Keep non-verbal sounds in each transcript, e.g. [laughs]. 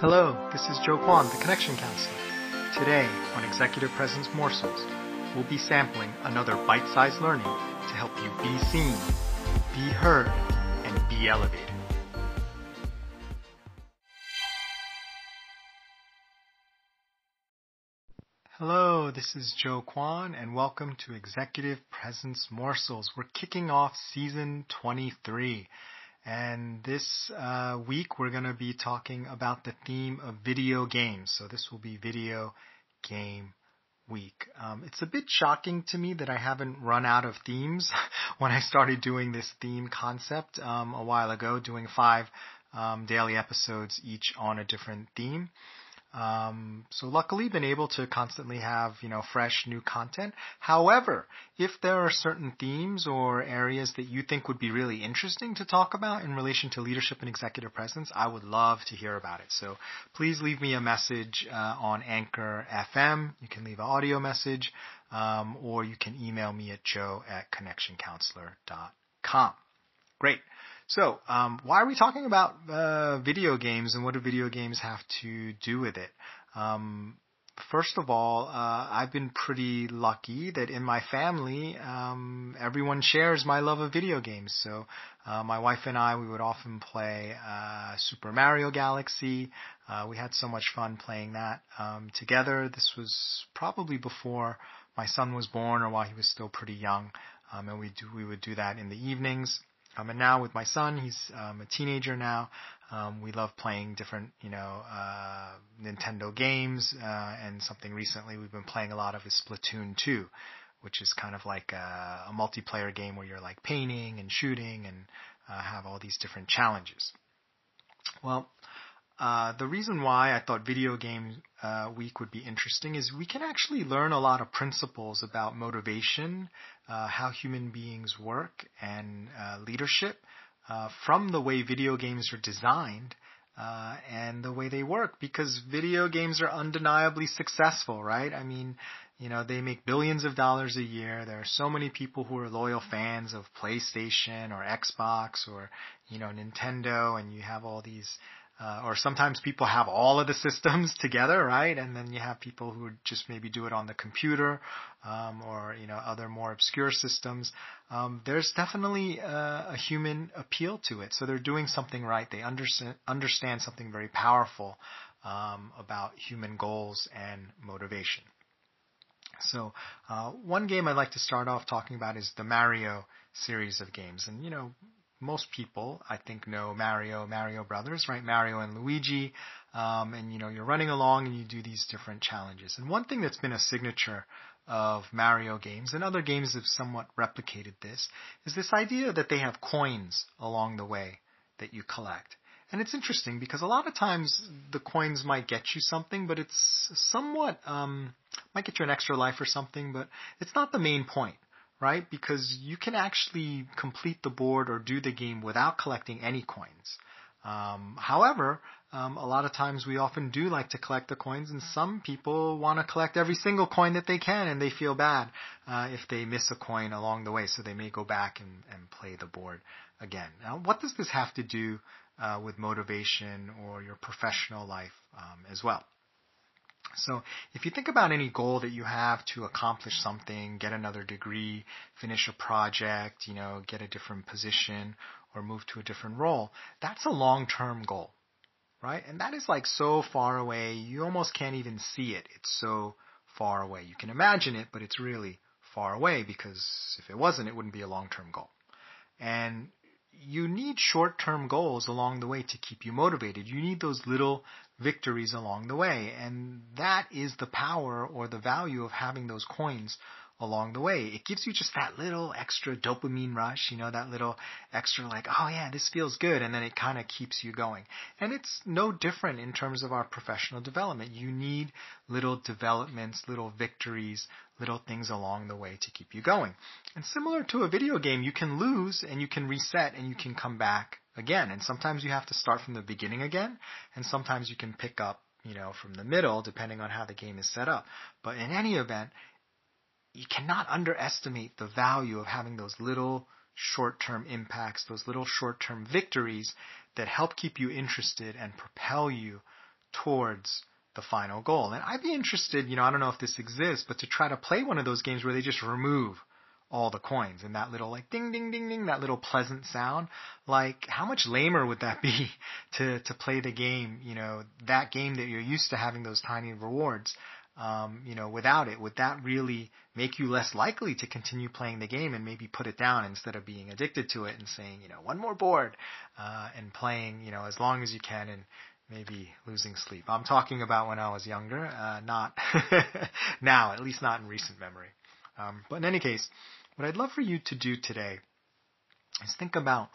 Hello, this is Joe Kwon, the Connection Counselor. Today, on Executive Presence Morsels, we'll be sampling another bite-sized learning to help you be seen, be heard, and be elevated. Hello, this is Joe Kwon, and welcome to Executive Presence Morsels. We're kicking off season 23. And this uh, week we're going to be talking about the theme of video games. So this will be video game week. Um, it's a bit shocking to me that I haven't run out of themes [laughs] when I started doing this theme concept um, a while ago, doing five um, daily episodes each on a different theme. Um, so luckily been able to constantly have, you know, fresh new content. However, if there are certain themes or areas that you think would be really interesting to talk about in relation to leadership and executive presence, I would love to hear about it. So please leave me a message uh, on Anchor FM. You can leave an audio message, um, or you can email me at joe at connectioncounselor.com. Great. So, um, why are we talking about uh, video games and what do video games have to do with it? Um, first of all, uh, I've been pretty lucky that in my family, um, everyone shares my love of video games. So, uh, my wife and I, we would often play uh, Super Mario Galaxy. Uh, we had so much fun playing that um, together. This was probably before my son was born or while he was still pretty young, um, and we do we would do that in the evenings. Um, and now with my son, he's um, a teenager now. Um, we love playing different, you know, uh, Nintendo games. Uh, and something recently we've been playing a lot of is Splatoon 2, which is kind of like a, a multiplayer game where you're like painting and shooting and uh, have all these different challenges. Well, uh, the reason why I thought video game uh, week would be interesting is we can actually learn a lot of principles about motivation, uh, how human beings work, and uh, leadership uh, from the way video games are designed and the way they work. Because video games are undeniably successful, right? I mean, you know, they make billions of dollars a year. There are so many people who are loyal fans of PlayStation or Xbox or, you know, Nintendo, and you have all these uh, or sometimes people have all of the systems [laughs] together, right? And then you have people who just maybe do it on the computer, um, or you know other more obscure systems. Um, there's definitely a, a, human appeal to it, so they're doing something right. They understand understand something very powerful um, about human goals and motivation. So uh, one game I'd like to start off talking about is the Mario series of games, and you know most people, I think, know Mario, Mario Brothers, right? Mario and Luigi. Um, and you know, you're running along and you do these different challenges. And one thing that's been a signature of Mario games and other games have somewhat replicated this is this idea that they have coins along the way that you collect. And it's interesting because a lot of times the coins might get you something, but it's somewhat um, might get you an extra life or something, but it's not the main point right? Because you can actually complete the board or do the game without collecting any coins. Um, however, um, a lot of times we often do like to collect the coins, and some people want to collect every single coin that they can, and they feel bad uh, if they miss a coin along the way, so they may go back and, and play the board again. Now, what does this have to do uh, with motivation or your professional life um, as well? So if you think about any goal that you have to accomplish something, get another degree, finish a project, you know, get a different position or move to a different role, that's a long-term goal, right? And that is like so far away, you almost can't even see it. It's so far away. You can imagine it, but it's really far away because if it wasn't, it wouldn't be a long-term goal. And you need short-term goals along the way to keep you motivated. You need those little victories along the way. And that is the power or the value of having those coins along the way. It gives you just that little extra dopamine rush, you know, that little extra like, oh yeah, this feels good. And then it kind of keeps you going. And it's no different in terms of our professional development. You need little developments, little victories, little things along the way to keep you going. And similar to a video game, you can lose and you can reset and you can come back again. And sometimes you have to start from the beginning again. And sometimes you can pick up you know, from the middle, depending on how the game is set up. But in any event, you cannot underestimate the value of having those little short-term impacts, those little short-term victories that help keep you interested and propel you towards the final goal. And I'd be interested, you know, I don't know if this exists, but to try to play one of those games where they just remove all the coins and that little like ding ding ding ding that little pleasant sound like how much lamer would that [laughs] be to to play the game you know that game that you're used to having those tiny rewards um, you know without it would that really make you less likely to continue playing the game and maybe put it down instead of being addicted to it and saying you know one more board uh, and playing you know as long as you can and maybe losing sleep? I'm talking about when i was younger uh, not [laughs] now at least not in recent memory. Um, but in any case what I'd love for you to do today is think about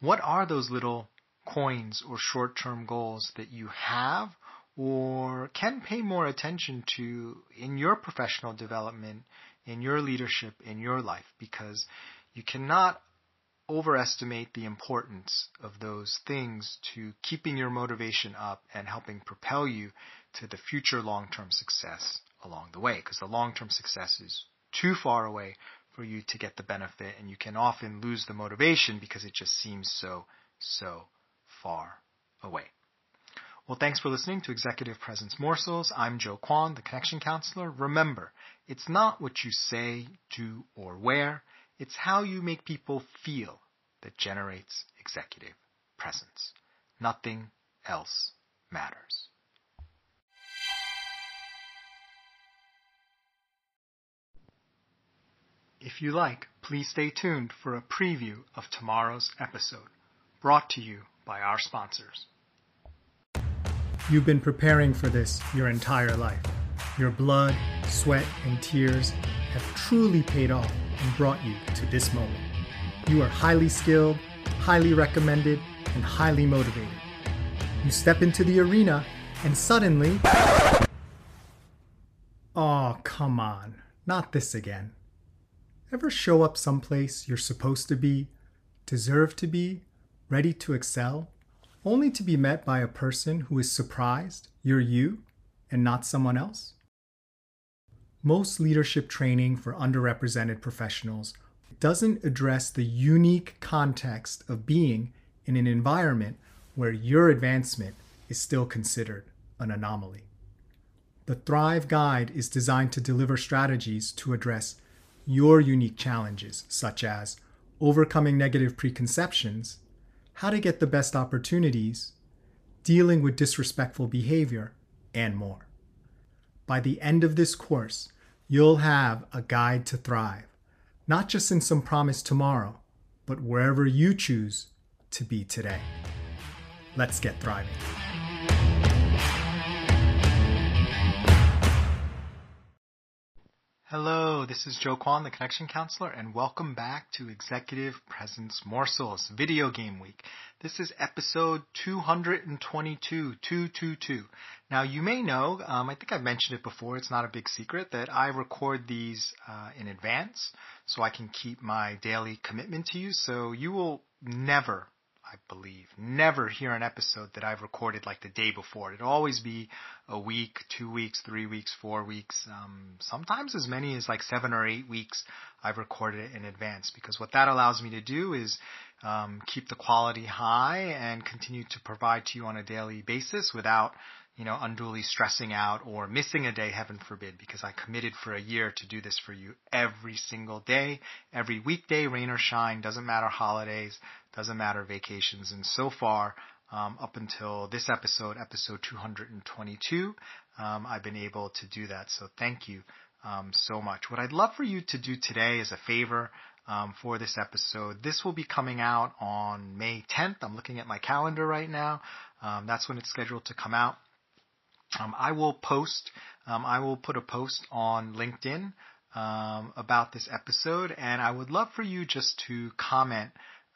what are those little coins or short term goals that you have or can pay more attention to in your professional development, in your leadership, in your life, because you cannot overestimate the importance of those things to keeping your motivation up and helping propel you to the future long term success along the way, because the long term success is too far away for you to get the benefit, and you can often lose the motivation because it just seems so, so far away. Well, thanks for listening to Executive Presence Morsels. I'm Joe Kwon, the Connection Counselor. Remember, it's not what you say, do, or wear, it's how you make people feel that generates executive presence. Nothing else matters. If you like, please stay tuned for a preview of tomorrow's episode, brought to you by our sponsors. You've been preparing for this your entire life. Your blood, sweat, and tears have truly paid off and brought you to this moment. You are highly skilled, highly recommended, and highly motivated. You step into the arena, and suddenly. Oh, come on. Not this again. Ever show up someplace you're supposed to be, deserve to be, ready to excel, only to be met by a person who is surprised you're you and not someone else? Most leadership training for underrepresented professionals doesn't address the unique context of being in an environment where your advancement is still considered an anomaly. The Thrive Guide is designed to deliver strategies to address your unique challenges, such as overcoming negative preconceptions, how to get the best opportunities, dealing with disrespectful behavior, and more. By the end of this course, you'll have a guide to thrive, not just in some promise tomorrow, but wherever you choose to be today. Let's get thriving. Hello, this is Joe Kwon, the Connection Counselor, and welcome back to Executive Presence Morsels Video Game Week. This is episode 222, 222. Now, you may know, um, I think I've mentioned it before, it's not a big secret, that I record these uh, in advance so I can keep my daily commitment to you. So you will never I believe, never hear an episode that I've recorded like the day before. It'll always be a week, two weeks, three weeks, four weeks, um, sometimes as many as like seven or eight weeks. I've recorded it in advance because what that allows me to do is um, keep the quality high and continue to provide to you on a daily basis without you know, unduly stressing out or missing a day, heaven forbid, because I committed for a year to do this for you every single day, every weekday, rain or shine, doesn't matter holidays, doesn't matter vacations. And so far, um, up until this episode, episode 222, um, I've been able to do that. So thank you um, so much. What I'd love for you to do today is a favor. Um, for this episode. This will be coming out on May 10th. I'm looking at my calendar right now. Um, that's when it's scheduled to come out. Um, I will post, um, I will put a post on LinkedIn um, about this episode, and I would love for you just to comment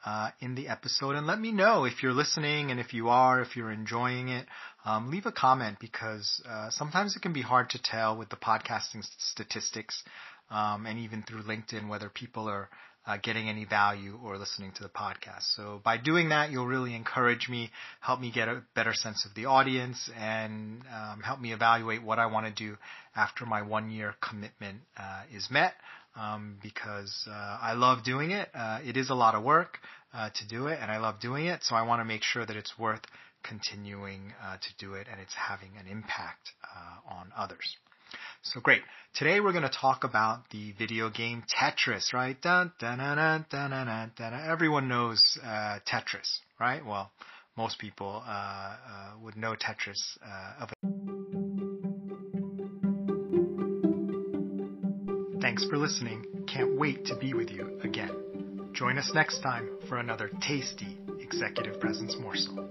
uh, in the episode and let me know if you're listening and if you are, if you're enjoying it. Um, leave a comment because uh, sometimes it can be hard to tell with the podcasting statistics um, and even through LinkedIn whether people are uh, getting any value or listening to the podcast. So by doing that, you'll really encourage me, help me get a better sense of the audience, and um, help me evaluate what I want to do after my one year commitment uh, is met. Um, because uh, I love doing it. Uh, it is a lot of work uh, to do it, and I love doing it. So I want to make sure that it's worth continuing uh, to do it and it's having an impact uh, on others. So great. Today we're going to talk about the video game Tetris, right? Dun, dun, dun. Everyone knows uh, Tetris, right? Well, most people uh, uh, would know Tetris uh, of a Thanks for listening. Can't wait to be with you again. Join us next time for another tasty executive presence morsel.